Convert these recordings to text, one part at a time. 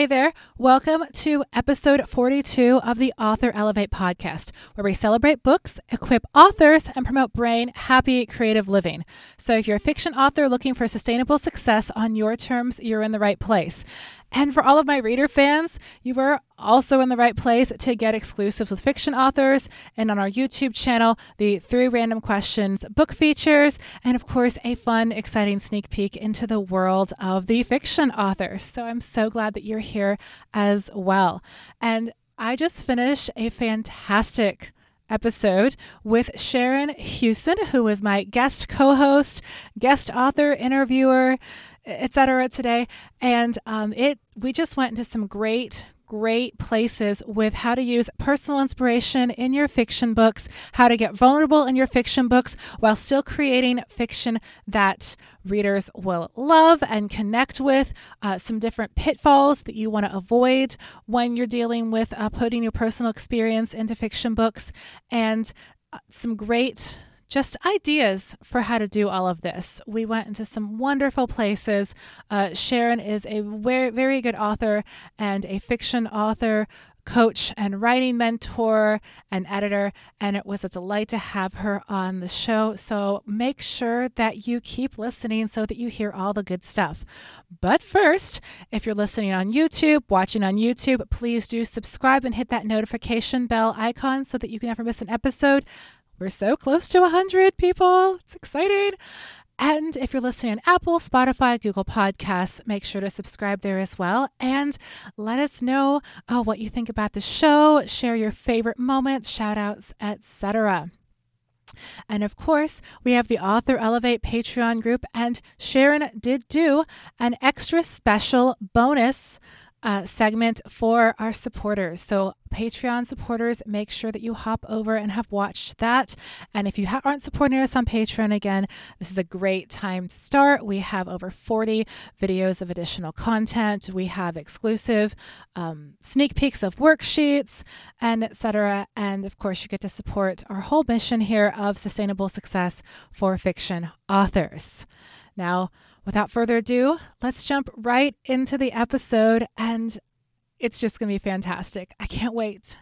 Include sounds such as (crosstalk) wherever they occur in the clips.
Hey there. Welcome to episode 42 of the Author Elevate podcast, where we celebrate books, equip authors, and promote brain happy creative living. So, if you're a fiction author looking for sustainable success on your terms, you're in the right place. And for all of my reader fans, you are also in the right place to get exclusives with fiction authors and on our YouTube channel, the three random questions book features, and of course, a fun, exciting sneak peek into the world of the fiction author. So I'm so glad that you're here as well. And I just finished a fantastic episode with Sharon Hughson, who was my guest co host, guest author, interviewer etc. today, and um, it we just went into some great great places with how to use personal inspiration in your fiction books, how to get vulnerable in your fiction books while still creating fiction that readers will love and connect with, uh, some different pitfalls that you want to avoid when you're dealing with uh, putting your personal experience into fiction books, and uh, some great just ideas for how to do all of this. We went into some wonderful places. Uh, Sharon is a very, very good author and a fiction author coach and writing mentor and editor, and it was a delight to have her on the show. So make sure that you keep listening so that you hear all the good stuff. But first, if you're listening on YouTube, watching on YouTube, please do subscribe and hit that notification bell icon so that you can never miss an episode. We're so close to 100 people. It's exciting. And if you're listening on Apple, Spotify, Google Podcasts, make sure to subscribe there as well. And let us know uh, what you think about the show. Share your favorite moments, shout outs, etc. And of course, we have the Author Elevate Patreon group, and Sharon did do an extra special bonus uh, segment for our supporters. So, Patreon supporters, make sure that you hop over and have watched that. And if you ha- aren't supporting us on Patreon again, this is a great time to start. We have over 40 videos of additional content. We have exclusive um, sneak peeks of worksheets and etc. And of course, you get to support our whole mission here of sustainable success for fiction authors. Now, without further ado, let's jump right into the episode, and it's just going to be fantastic. I can't wait.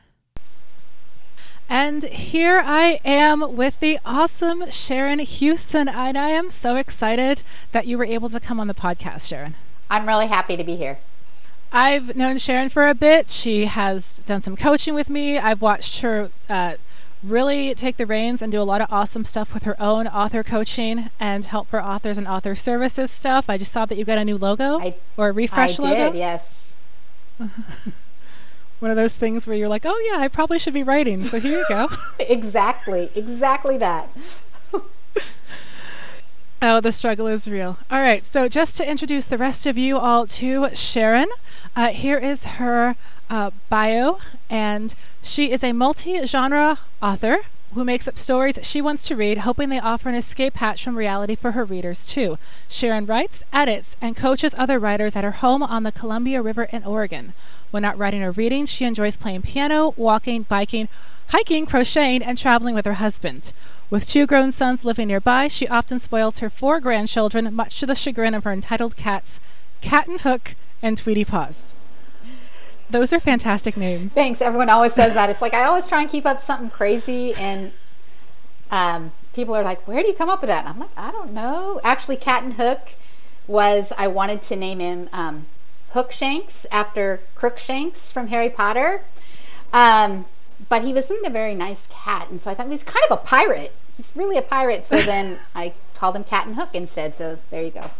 And here I am with the awesome Sharon Hughson, and I am so excited that you were able to come on the podcast, Sharon. I'm really happy to be here. I've known Sharon for a bit. She has done some coaching with me. I've watched her uh, really take the reins and do a lot of awesome stuff with her own author coaching and help for authors and author services stuff. I just saw that you got a new logo I, or a refresh I logo. I did, yes. (laughs) One of those things where you're like, oh yeah, I probably should be writing. So here you go. (laughs) exactly, exactly that. (laughs) Oh, the struggle is real. All right, so just to introduce the rest of you all to Sharon, uh, here is her uh, bio, and she is a multi genre author who makes up stories she wants to read, hoping they offer an escape hatch from reality for her readers, too. Sharon writes, edits, and coaches other writers at her home on the Columbia River in Oregon. When not writing or reading, she enjoys playing piano, walking, biking, hiking, crocheting, and traveling with her husband. With two grown sons living nearby, she often spoils her four grandchildren, much to the chagrin of her entitled cats, Captain Hook and Tweety Paws. Those are fantastic names. Thanks. Everyone always says that. It's like I always try and keep up something crazy, and um, people are like, "Where do you come up with that?" And I'm like, "I don't know." Actually, Captain Hook was I wanted to name him um, Hookshanks after Crookshanks from Harry Potter, um, but he wasn't a very nice cat, and so I thought he was kind of a pirate. He's really a pirate. So then (laughs) I called him Captain Hook instead. So there you go.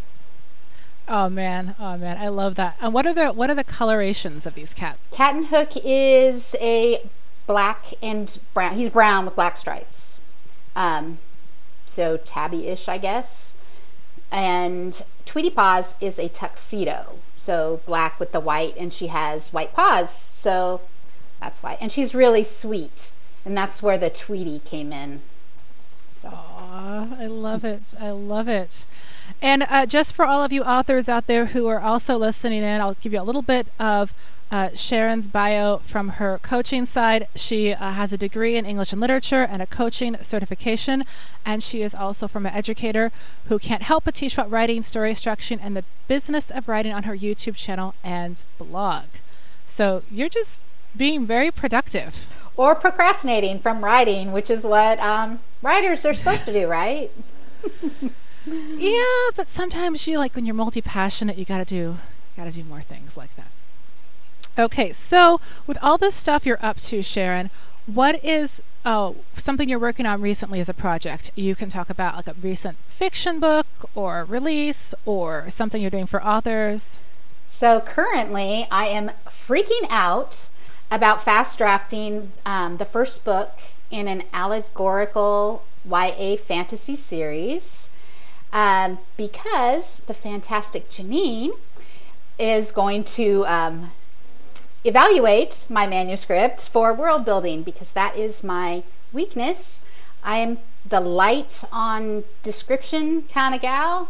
Oh man, oh man, I love that. And what are the what are the colorations of these cats? Captain Hook is a black and brown. He's brown with black stripes. Um, so tabby-ish, I guess. And Tweety Paws is a tuxedo, so black with the white, and she has white paws, so that's why. And she's really sweet, and that's where the Tweety came in. So. Aww, I love it. I love it. And uh, just for all of you authors out there who are also listening in, I'll give you a little bit of uh, Sharon's bio from her coaching side. She uh, has a degree in English and literature and a coaching certification, and she is also from an educator who can't help but teach about writing, story structuring, and the business of writing on her YouTube channel and blog. So you're just being very productive. Or procrastinating from writing, which is what um, writers are supposed to do, right? (laughs) yeah, but sometimes you like when you're multi passionate, you gotta do gotta do more things like that. Okay, so with all this stuff you're up to, Sharon, what is oh something you're working on recently as a project? You can talk about like a recent fiction book or release or something you're doing for authors. So currently, I am freaking out about fast drafting um, the first book in an allegorical YA fantasy series um, because the fantastic Janeen is going to um, evaluate my manuscript for world building because that is my weakness. I am the light on description kind of gal,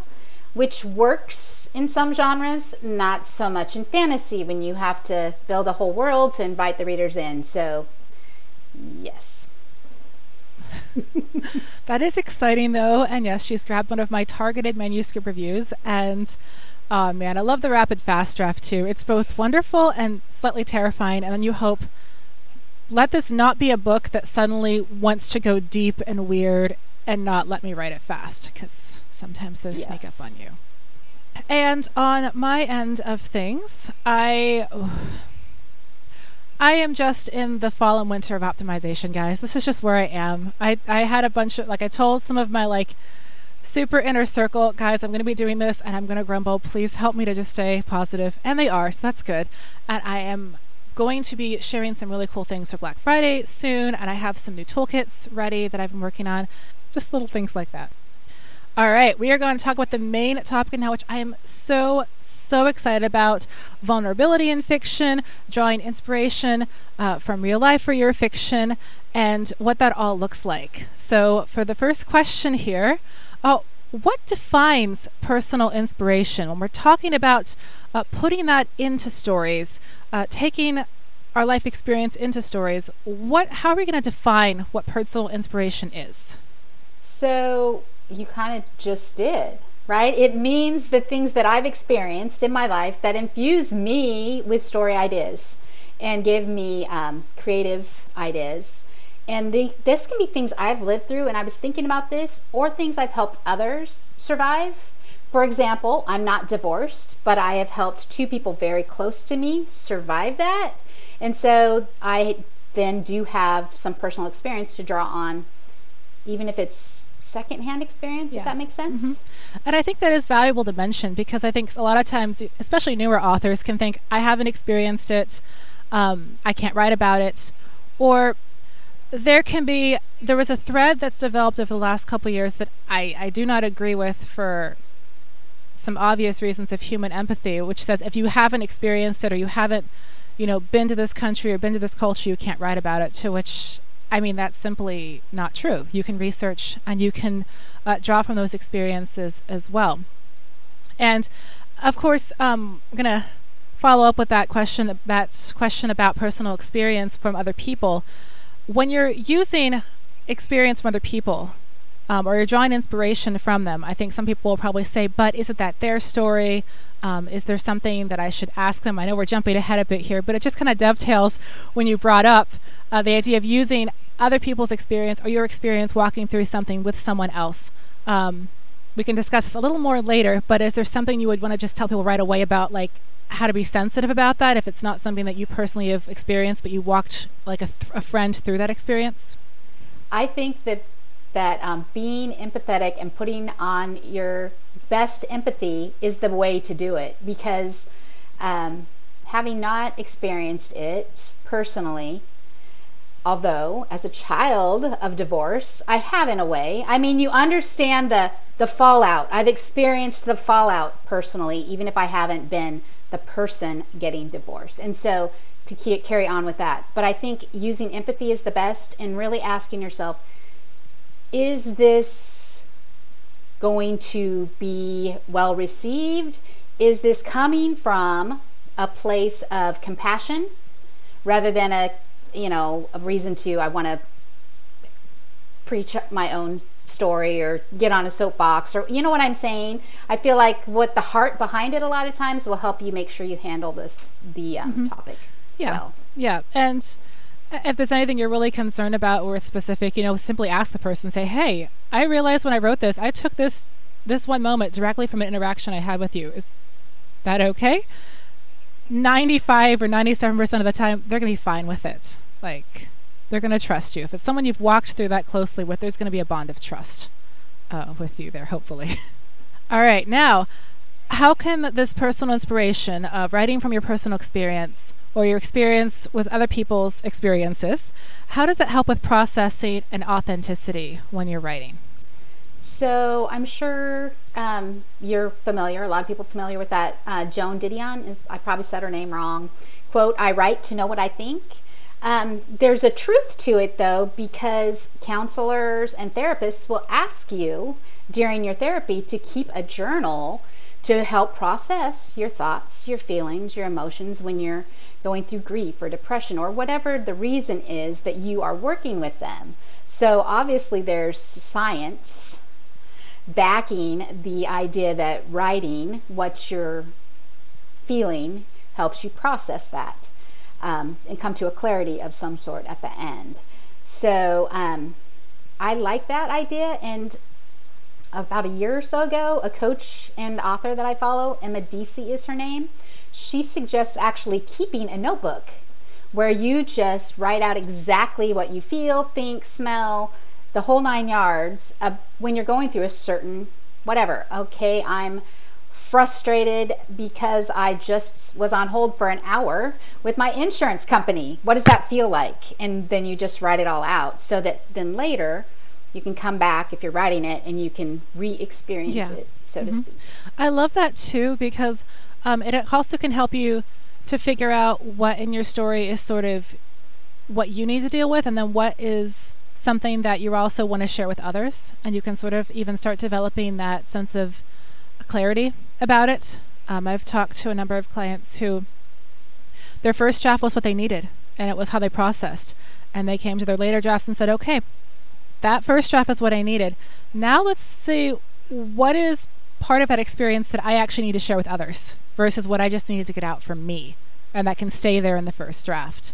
which works in some genres, not so much in fantasy when you have to build a whole world to invite the readers in. So, yes. (laughs) that is exciting though. And yes, she's grabbed one of my targeted manuscript reviews and Oh man, I love the rapid fast draft too. It's both wonderful and slightly terrifying, and then you hope let this not be a book that suddenly wants to go deep and weird and not let me write it fast because sometimes those yes. sneak up on you. And on my end of things, I I am just in the fall and winter of optimization, guys. This is just where I am. I I had a bunch of like I told some of my like super inner circle. Guys, I'm going to be doing this and I'm going to grumble. Please help me to just stay positive. And they are, so that's good. And I am going to be sharing some really cool things for Black Friday soon. And I have some new toolkits ready that I've been working on. Just little things like that. All right, we are going to talk about the main topic now, which I am so, so excited about vulnerability in fiction, drawing inspiration uh, from real life for your fiction, and what that all looks like. So, for the first question here, uh, what defines personal inspiration when we're talking about uh, putting that into stories, uh, taking our life experience into stories? What, how are we going to define what personal inspiration is? So you kind of just did, right? It means the things that I've experienced in my life that infuse me with story ideas and give me um, creative ideas and the, this can be things I've lived through, and I was thinking about this, or things I've helped others survive. For example, I'm not divorced, but I have helped two people very close to me survive that. And so I then do have some personal experience to draw on, even if it's secondhand experience, yeah. if that makes sense. Mm-hmm. And I think that is valuable to mention because I think a lot of times, especially newer authors, can think, I haven't experienced it, um, I can't write about it. Or there can be there was a thread that's developed over the last couple years that I, I do not agree with for some obvious reasons of human empathy, which says if you haven't experienced it or you haven't, you know, been to this country or been to this culture, you can't write about it. To which, I mean, that's simply not true. You can research and you can uh, draw from those experiences as well. And of course, um, I'm gonna follow up with that question. That question about personal experience from other people when you're using experience from other people um, or you're drawing inspiration from them, I think some people will probably say, but isn't that their story? Um, is there something that I should ask them? I know we're jumping ahead a bit here, but it just kind of dovetails when you brought up uh, the idea of using other people's experience or your experience walking through something with someone else. Um, we can discuss this a little more later, but is there something you would want to just tell people right away about, like how to be sensitive about that if it's not something that you personally have experienced, but you walked like a, th- a friend through that experience? I think that that um, being empathetic and putting on your best empathy is the way to do it because um, having not experienced it personally, although as a child of divorce, I have in a way. I mean, you understand the the fallout. I've experienced the fallout personally, even if I haven't been the person getting divorced. And so to carry on with that. But I think using empathy is the best and really asking yourself is this going to be well received? Is this coming from a place of compassion rather than a you know a reason to I want to preach my own story or get on a soapbox or you know what I'm saying. I feel like what the heart behind it a lot of times will help you make sure you handle this the um, mm-hmm. topic. Yeah, well. yeah, and if there's anything you're really concerned about or specific, you know, simply ask the person. Say, "Hey, I realized when I wrote this, I took this this one moment directly from an interaction I had with you. Is that okay?" 95 or 97% of the time, they're going to be fine with it. Like, they're going to trust you. If it's someone you've walked through that closely with, there's going to be a bond of trust uh, with you there, hopefully. (laughs) All right, now, how can this personal inspiration of writing from your personal experience or your experience with other people's experiences, how does it help with processing and authenticity when you're writing? So I'm sure um, you're familiar. A lot of people familiar with that. Uh, Joan Didion is. I probably said her name wrong. Quote: "I write to know what I think." Um, there's a truth to it though, because counselors and therapists will ask you during your therapy to keep a journal to help process your thoughts, your feelings, your emotions when you're going through grief or depression or whatever the reason is that you are working with them. So obviously, there's science backing the idea that writing what you're feeling helps you process that um, and come to a clarity of some sort at the end. So um, I like that idea. And about a year or so ago, a coach and author that I follow, Emma Dhesi is her name, she suggests actually keeping a notebook where you just write out exactly what you feel, think, smell, the whole nine yards uh, when you're going through a certain whatever. Okay, I'm frustrated because I just was on hold for an hour with my insurance company. What does that feel like? And then you just write it all out so that then later you can come back if you're writing it and you can re experience yeah. it, so mm-hmm. to speak. I love that too because um, it also can help you to figure out what in your story is sort of what you need to deal with and then what is something that you also want to share with others. And you can sort of even start developing that sense of clarity about it. Um, I've talked to a number of clients who their first draft was what they needed and it was how they processed. And they came to their later drafts and said, okay, that first draft is what I needed. Now let's see what is part of that experience that I actually need to share with others versus what I just needed to get out from me. And that can stay there in the first draft.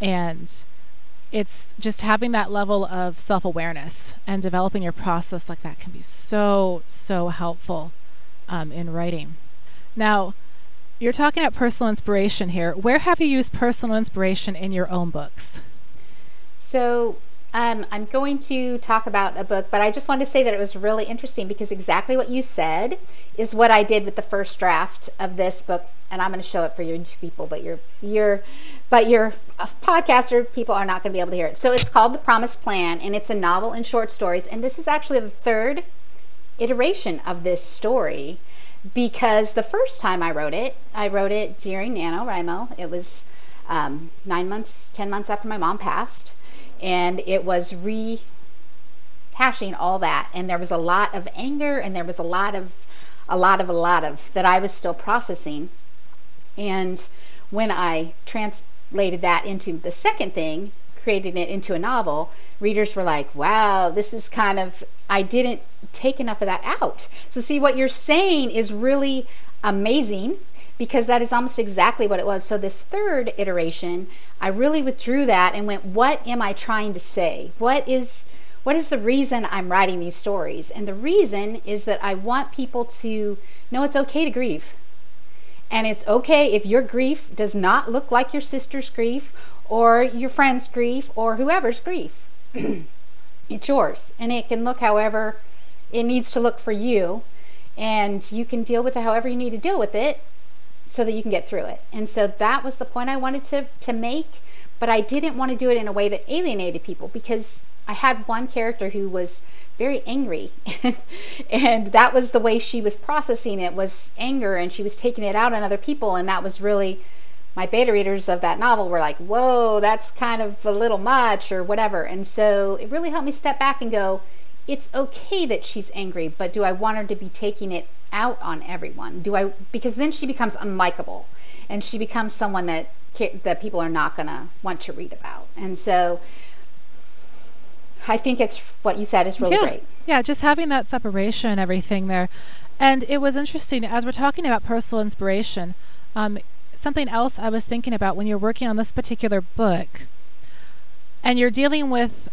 And it's just having that level of self awareness and developing your process like that can be so, so helpful um, in writing. Now, you're talking about personal inspiration here. Where have you used personal inspiration in your own books? So, um, I'm going to talk about a book, but I just wanted to say that it was really interesting because exactly what you said is what I did with the first draft of this book, and I'm going to show it for you people, but your your but your podcaster people are not going to be able to hear it. So it's called The Promised Plan, and it's a novel in short stories, and this is actually the third iteration of this story because the first time I wrote it, I wrote it during NaNoWriMo. It was um, nine months, ten months after my mom passed and it was rehashing all that. And there was a lot of anger and there was a lot of a lot of a lot of that I was still processing. And when I translated that into the second thing creating it into a novel readers were like wow this is kind of I didn't take enough of that out. So see what you're saying is really amazing because that is almost exactly what it was. So, this third iteration, I really withdrew that and went, What am I trying to say? What is what is the reason I'm writing these stories? And the reason is that I want people to know it's okay to grieve. And it's okay if your grief does not look like your sister's grief or your friend's grief or whoever's grief. (clears throat) it's yours. And it can look however it needs to look for you. And you can deal with it however you need to deal with it so that you can get through it. And so that was the point I wanted to, to make, but I didn't want to do it in a way that alienated people because I had one character who was very angry (laughs) and that was the way she was processing it was anger and she was taking it out on other people and that was really my beta readers of that novel were like whoa that's kind of a little much or whatever and so it really helped me step back and go it's okay that she's angry, but do I want her to be taking it out on everyone? Do I because then she becomes unlikable and she becomes someone that that people are not going to want to read about. And so I think it's what you said is really yeah. great. Yeah, just having that separation and everything there. And it was interesting as we're talking about personal inspiration. Um, something else I was thinking about when you're working on this particular book, and you're dealing with,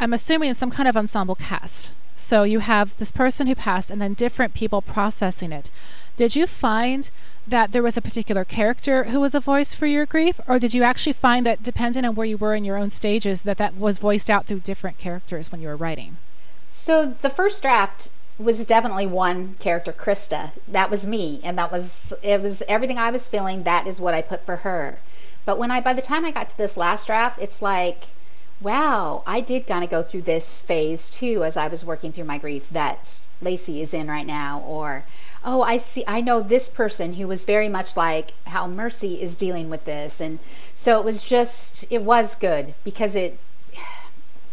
I'm assuming, some kind of ensemble cast. So you have this person who passed, and then different people processing it. Did you find that there was a particular character who was a voice for your grief, or did you actually find that, depending on where you were in your own stages, that that was voiced out through different characters when you were writing? So the first draft was definitely one character, Krista. That was me, and that was it was everything I was feeling. That is what I put for her. But when I by the time I got to this last draft, it's like, wow, I did kind of go through this phase too as I was working through my grief that Lacey is in right now, or oh, I see, I know this person who was very much like how Mercy is dealing with this, and so it was just it was good because it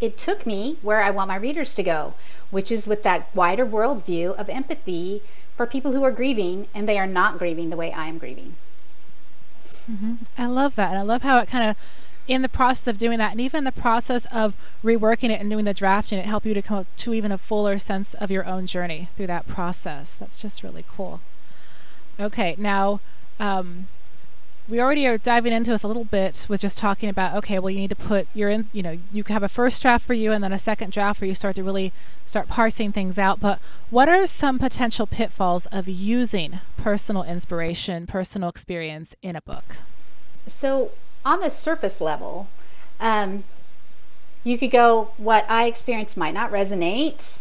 it took me where I want my readers to go which is with that wider worldview of empathy for people who are grieving and they are not grieving the way I am grieving. Mm-hmm. I love that. And I love how it kind of, in the process of doing that, and even the process of reworking it and doing the drafting, it helped you to come to even a fuller sense of your own journey through that process. That's just really cool. Okay, now um, we already are diving into this a little bit with just talking about okay well you need to put your in you know you have a first draft for you and then a second draft where you start to really start parsing things out but what are some potential pitfalls of using personal inspiration personal experience in a book so on the surface level um, you could go what i experienced might not resonate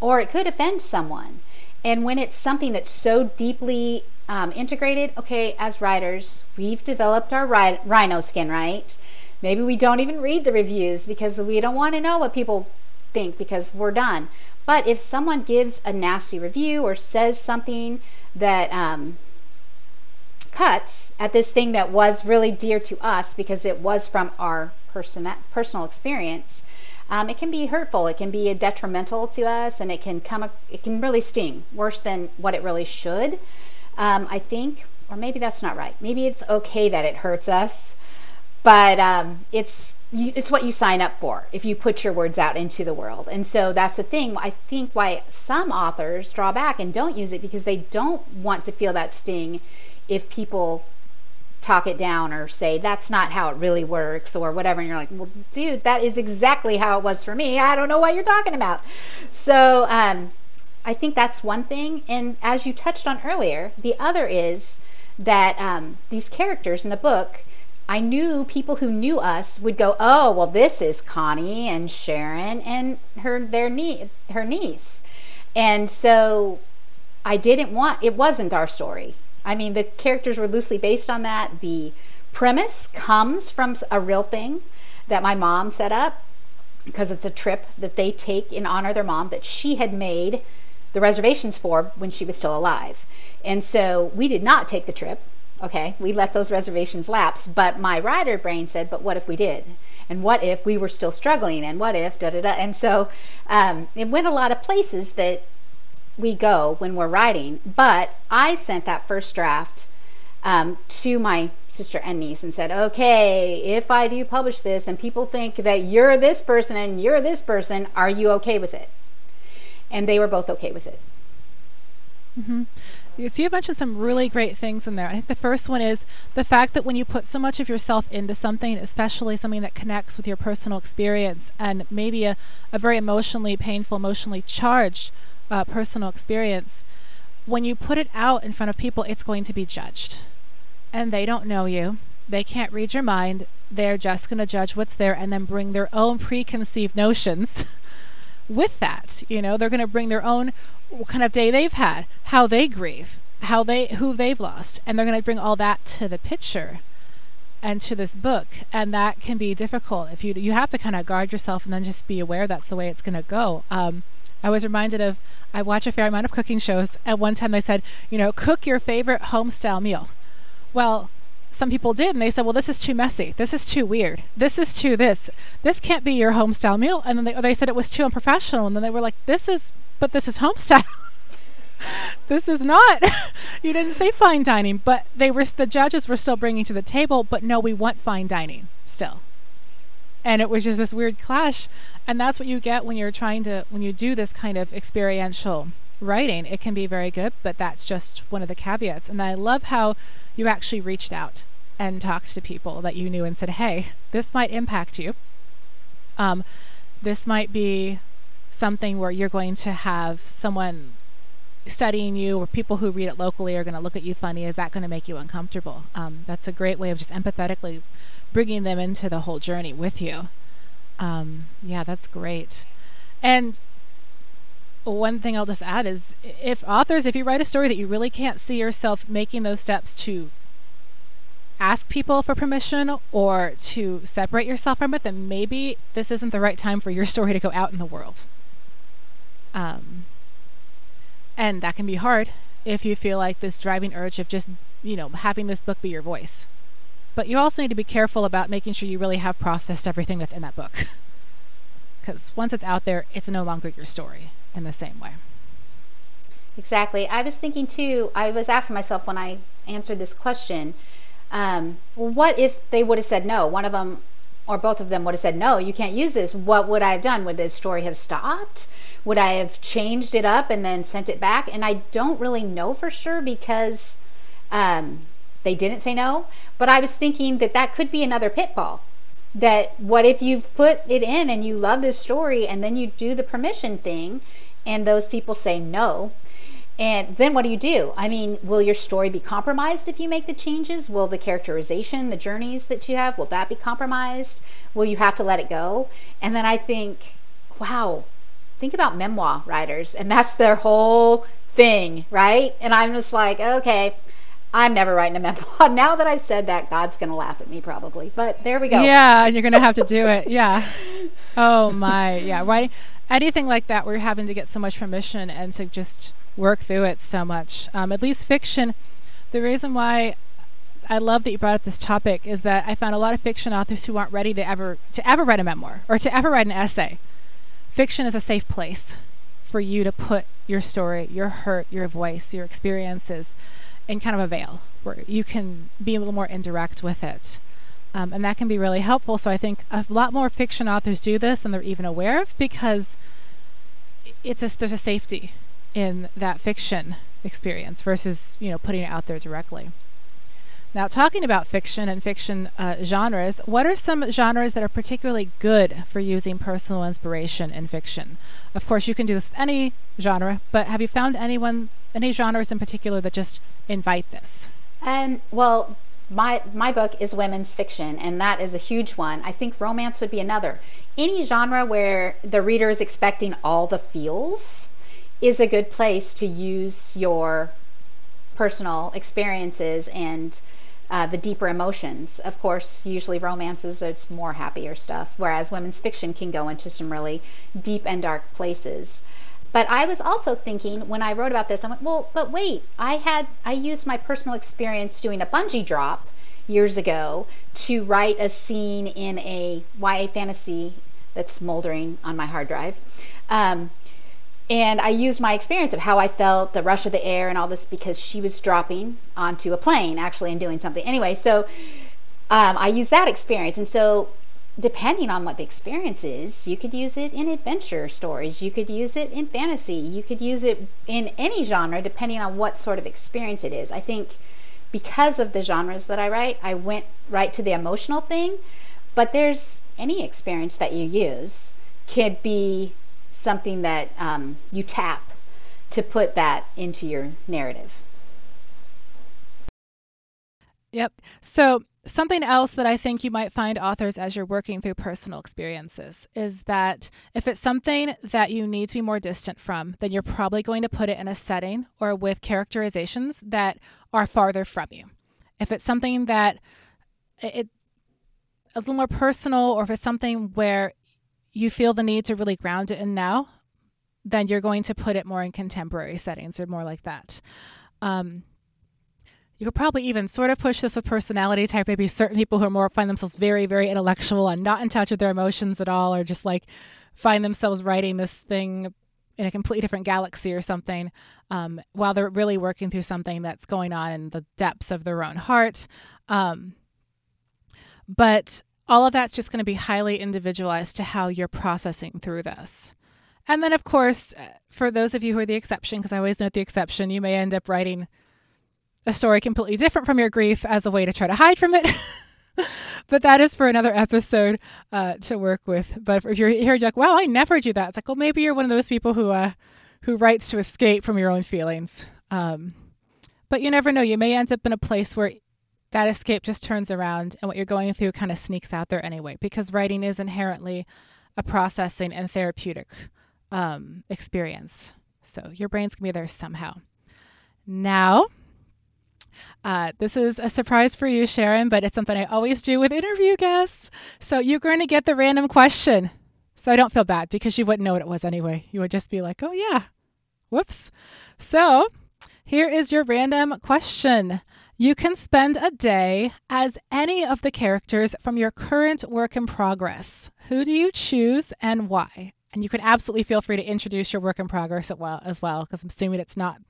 or it could offend someone and when it's something that's so deeply um, integrated, okay, as writers, we've developed our rhino skin, right? Maybe we don't even read the reviews because we don't want to know what people think because we're done. But if someone gives a nasty review or says something that um, cuts at this thing that was really dear to us because it was from our person- personal experience, um, it can be hurtful. It can be detrimental to us, and it can come. It can really sting worse than what it really should. Um, I think, or maybe that's not right. Maybe it's okay that it hurts us, but um, it's you, it's what you sign up for if you put your words out into the world. And so that's the thing. I think why some authors draw back and don't use it because they don't want to feel that sting if people talk it down or say that's not how it really works or whatever and you're like well dude that is exactly how it was for me i don't know what you're talking about so um, I think that's one thing. And as you touched on earlier, the other is that um, these characters in the book, I knew people who knew us would go, "Oh, well, this is Connie and Sharon and her their nie- her niece," and so I didn't want it wasn't our story. I mean, the characters were loosely based on that. The premise comes from a real thing that my mom set up because it's a trip that they take in honor of their mom that she had made the reservations for when she was still alive. And so we did not take the trip. Okay, we let those reservations lapse. But my writer brain said, but what if we did? And what if we were still struggling? And what if da da da? And so um, it went a lot of places that we go when we're writing. But I sent that first draft um, to my sister and niece and said, okay, if I do publish this and people think that you're this person and you're this person, are you okay with it? and they were both okay with it. Mm-hmm. So you mentioned some really great things in there. I think the first one is the fact that when you put so much of yourself into something, especially something that connects with your personal experience and maybe a, a very emotionally painful, emotionally charged uh, personal experience, when you put it out in front of people, it's going to be judged. And they don't know you. They can't read your mind. They're just going to judge what's there and then bring their own preconceived notions (laughs) with that. You know, they're going to bring their own kind of day they've had, how they grieve, how they who they've lost, and they're going to bring all that to the picture and to this book, and that can be difficult. If you you have to kind of guard yourself and then just be aware that's the way it's going to go. Um, I was reminded of I watch a fair amount of cooking shows. At one time, they said, you know, cook your favorite home style meal. Well, some people did and they said well this is too messy. This is too weird. This is too this. This can't be your home style meal. And then they, they said it was too unprofessional and then they were like this is but this is home style (laughs) this is not. (laughs) You didn't say fine dining but they were the judges were still bringing to the table but no we want fine dining still and it was just this weird clash. And that's what you get when you're trying to when you do this kind of experiential writing. It can be very good but that's just one of the caveats. And i love how you actually reached out and talked to people that you knew and said hey this might impact you. Um, this might be something where you're going to have someone studying you or people who read it locally are going to look at you funny is that going to make you uncomfortable? Um, that's a great way of just empathetically bringing them into the whole journey with you. Um, yeah that's great. And one thing i'll just add is if authors if you write a story that you really can't see yourself making those steps to ask people for permission or to separate yourself from it then maybe this isn't the right time for your story to go out in the world. Um, and that can be hard if you feel like this driving urge of just, you know, having this book be your voice. But you also need to be careful about making sure you really have processed everything that's in that book. (laughs) Because once it's out there, it's no longer your story in the same way. Exactly. I was thinking too, I was asking myself when I answered this question, um, what if they would have said no? One of them or both of them would have said, no, you can't use this, what would I have done? Would this story have stopped? Would I have changed it up and then sent it back? And I don't really know for sure because um, they didn't say no. But I was thinking that that could be another pitfall. That what if you've put it in and you love this story and then you do the permission thing and those people say no? And then what do you do? I mean, will your story be compromised if you make the changes? Will the characterization, the journeys that you have, will that be compromised? Will you have to let it go? And then I think, wow, think about memoir writers, and (laughs) that's their whole thing, right? And I'm just like, okay, I'm never writing a (laughs) memoir. Now that I've said that, God's going to laugh at me probably. But there we go. Yeah, and you're going to have to do it. Yeah. (laughs) Oh my. Yeah. Writing anything like that, we're having to get so much permission and to just work through it so much. Um, at least fiction, the reason why I love that you brought up this topic is that I found a lot of fiction authors who aren't ready to ever to ever write a memoir or to ever write an essay. Fiction is a safe place for you to put your story, your hurt, your voice, your experiences in kind of a veil where you can be a little more indirect with it. Um, and that can be really helpful. So I think a lot more fiction authors do this and they're even aware of because it's a, there's a safety in that fiction experience versus you know putting it out there directly. Now, talking about fiction and fiction uh, genres, what are some genres that are particularly good for using personal inspiration in fiction? Of course, you can do this with any genre, but have you found anyone, any genres in particular that just invite this? Um, well, my my book is women's fiction, and that is a huge one. I think romance would be another. Any genre where the reader is expecting all the feels is a good place to use your personal experiences and uh, the deeper emotions. Of course, usually romances, it's more happier stuff, whereas women's fiction can go into some really deep and dark places. But I was also thinking when I wrote about this, I went, well, but wait, I had I used my personal experience doing a bungee drop years ago to write a scene in a YA fantasy that's smoldering on my hard drive. Um, and I used my experience of how I felt, the rush of the air, and all this because she was dropping onto a plane actually and doing something. Anyway, so um, I used that experience. And so, depending on what the experience is, you could use it in adventure stories, you could use it in fantasy, you could use it in any genre, depending on what sort of experience it is. I think because of the genres that I write, I went right to the emotional thing, but there's any experience that you use could be something that um, you tap to put that into your narrative. Yep. So, something else that I think you might find authors as you're working through personal experiences is that if it's something that you need to be more distant from, then you're probably going to put it in a setting or with characterizations that are farther from you. If it's something that it a little more personal or if it's something where you feel the need to really ground it in now, then you're going to put it more in contemporary settings or more like that. Um, you could probably even sort of push this with personality type. Maybe certain people who are more find themselves very, very intellectual and not in touch with their emotions at all, or just like find themselves writing this thing in a completely different galaxy or something um, while they're really working through something that's going on in the depths of their own heart. Um, but all of that's just going to be highly individualized to how you're processing through this. And then, of course, uh, for those of you who are the exception, because I always note the exception, you may end up writing a story completely different from your grief as a way to try to hide from it. (laughs) but that is for another episode uh, to work with. But if you're here, you're like, "Well, I never do that." It's like, well, maybe you're one of those people who uh, who writes to escape from your own feelings. Um, but you never know. You may end up in a place where that escape just turns around, and what you're going through kind of sneaks out there anyway. Because writing is inherently a processing and therapeutic um, experience. So your brain's gonna be there somehow. Now, uh, this is a surprise for you, Sharon, but it's something I always do with interview guests. So you're going to get the random question. So I don't feel bad because you wouldn't know what it was anyway. You would just be like, oh, yeah, whoops. So here is your random question. You can spend a day as any of the characters from your current work in progress. Who do you choose and why? And you can absolutely feel free to introduce your work in progress as well, because I'm assuming it's not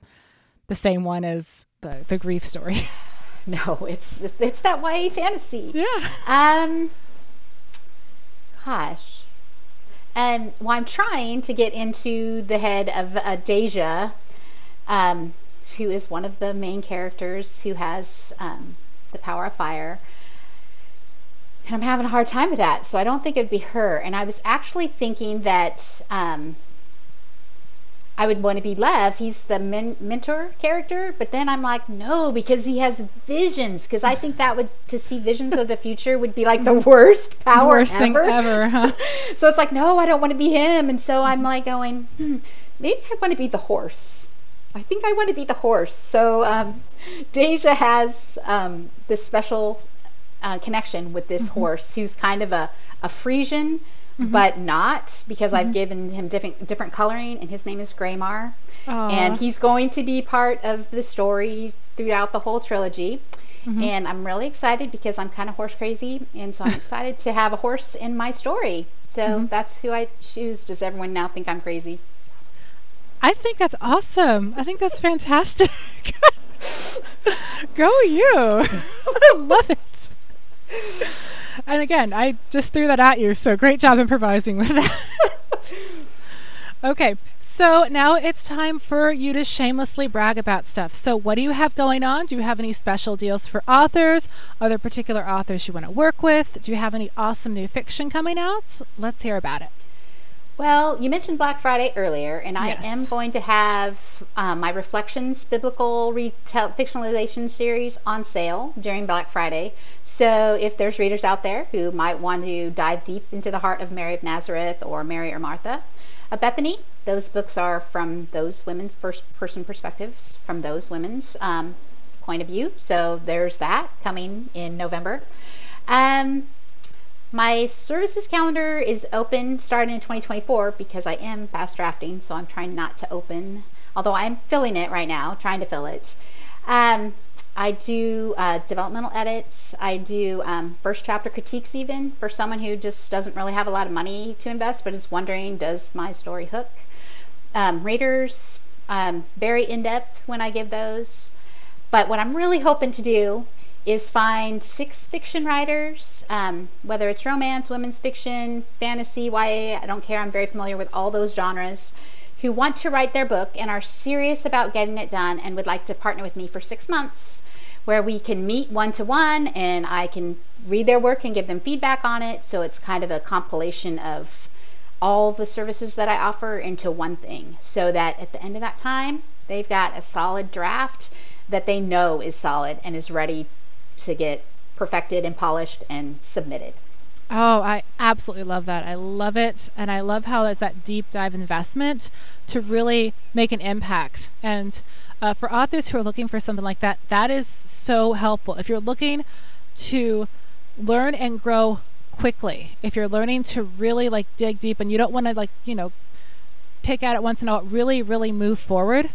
the same one as the the grief story. (laughs) no, it's it's that YA fantasy. Yeah. Um. Gosh. And well, I'm trying to get into the head of uh, Deja, um, who is one of the main characters who has um, the power of fire. And I'm having a hard time with that, so I don't think it'd be her. And I was actually thinking that um, I would want to be Lev. He's the men- mentor character, but then I'm like, no, because he has visions. Because I think that would to see visions of the future would be like the (laughs) worst power worst ever. thing ever. Huh? (laughs) so it's like, no, I don't want to be him. And so I'm like going, hmm, maybe I want to be the horse. I think I want to be the horse. So um, Deja has um, this special uh, connection with this mm-hmm. horse, who's kind of a a Frisian mm-hmm. but not because mm-hmm. I've given him different different coloring, and his name is Greymar, Aww. and he's going to be part of the story throughout the whole trilogy. Mm-hmm. And I'm really excited because I'm kind of horse crazy, and so I'm (laughs) excited to have a horse in my story. So mm-hmm. that's who I choose. Does everyone now think I'm crazy? I think that's awesome. I think that's fantastic. (laughs) Go you! (laughs) I love it. And again, I just threw that at you, so great job improvising with that. (laughs) okay, so now it's time for you to shamelessly brag about stuff. So, what do you have going on? Do you have any special deals for authors? Are there particular authors you want to work with? Do you have any awesome new fiction coming out? Let's hear about it. Well, you mentioned Black Friday earlier, and yes. I am going to have um, my Reflections Biblical Retell- Fictionalization series on sale during Black Friday. So, if there's readers out there who might want to dive deep into the heart of Mary of Nazareth or Mary or Martha, a Bethany, those books are from those women's first person perspectives, from those women's um, point of view. So, there's that coming in November. Um, my services calendar is open starting in 2024 because I am fast drafting, so I'm trying not to open, although I'm filling it right now, trying to fill it. Um, I do uh, developmental edits. I do um, first chapter critiques, even for someone who just doesn't really have a lot of money to invest but is wondering, does my story hook? Um, readers, um, very in depth when I give those. But what I'm really hoping to do is find six fiction writers, um, whether it's romance, women's fiction, fantasy, YA, I don't care, I'm very familiar with all those genres, who want to write their book and are serious about getting it done and would like to partner with me for six months where we can meet one to one and I can read their work and give them feedback on it. So it's kind of a compilation of all the services that I offer into one thing so that at the end of that time, they've got a solid draft that they know is solid and is ready to get perfected and polished and submitted. Oh, I absolutely love that. I love it. And I love how it's that deep dive investment to really make an impact. And uh, for authors who are looking for something like that, that is so helpful. If you're looking to learn and grow quickly, if you're learning to really like dig deep and you don't want to like, you know, pick at it once and all, really, really move forward,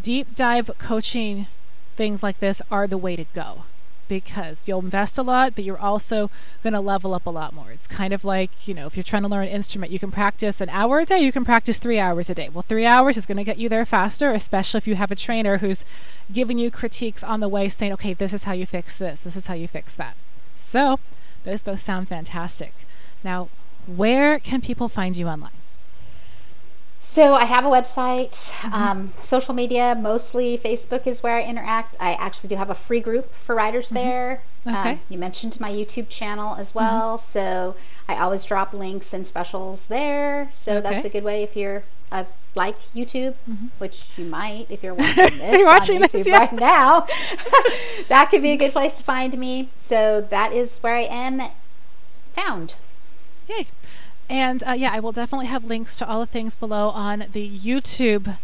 deep dive coaching things like this are the way to go because you'll invest a lot, but you're also going to level up a lot more. It's kind of like, you know, if you're trying to learn an instrument, you can practice an hour a day, you can practice three hours a day. Well, three hours is going to get you there faster, especially if you have a trainer who's giving you critiques on the way, saying, okay, this is how you fix this, this is how you fix that. So, those both sound fantastic. Now, where can people find you online? So I have a website, mm-hmm. um, social media, mostly Facebook is where I interact. I actually do have a free group for writers mm-hmm. there. Okay. Um, you mentioned my YouTube channel as mm-hmm. well, mm-hmm. so I always drop links and specials there. So okay. that's a good way if you're uh, like YouTube, mm-hmm. which you might if you're (laughs) watching this you're watching on YouTube this, yeah. right now. (laughs) that could be a good place to find me. So that is where I am found. Yay. And uh, yeah, I will definitely have links to all the things below on the YouTube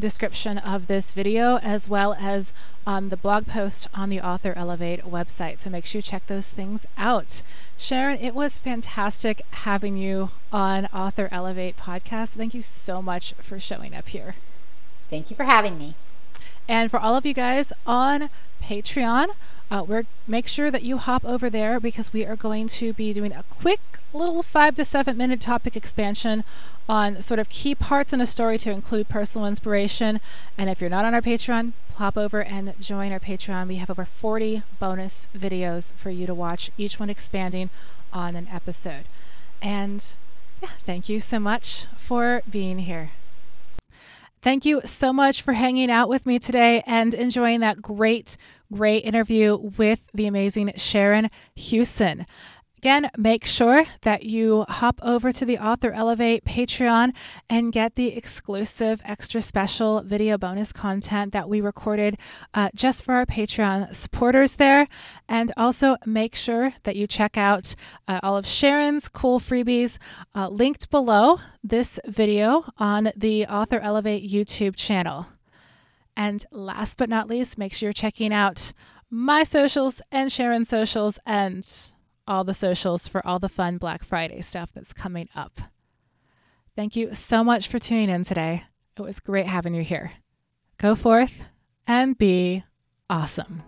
description of this video, as well as on the blog post on the Author Elevate website. So make sure you check those things out. Sharon, it was fantastic having you on Author Elevate podcast. Thank you so much for showing up here. Thank you for having me. And for all of you guys on Patreon, uh, we're make sure that you hop over there because we are going to be doing a quick little five to seven minute topic expansion on sort of key parts in a story to include personal inspiration. And if you're not on our Patreon, hop over and join our Patreon. We have over 40 bonus videos for you to watch, each one expanding on an episode. And yeah, thank you so much for being here. Thank you so much for hanging out with me today and enjoying that great, great interview with the amazing Sharon Hughson. Again, make sure that you hop over to the Author Elevate Patreon and get the exclusive extra special video bonus content that we recorded uh, just for our Patreon supporters there. And also make sure that you check out uh, all of Sharon's cool freebies uh, linked below this video on the Author Elevate YouTube channel. And last but not least, make sure you're checking out my socials and Sharon's socials and all the socials for all the fun Black Friday stuff that's coming up. Thank you so much for tuning in today. It was great having you here. Go forth and be awesome.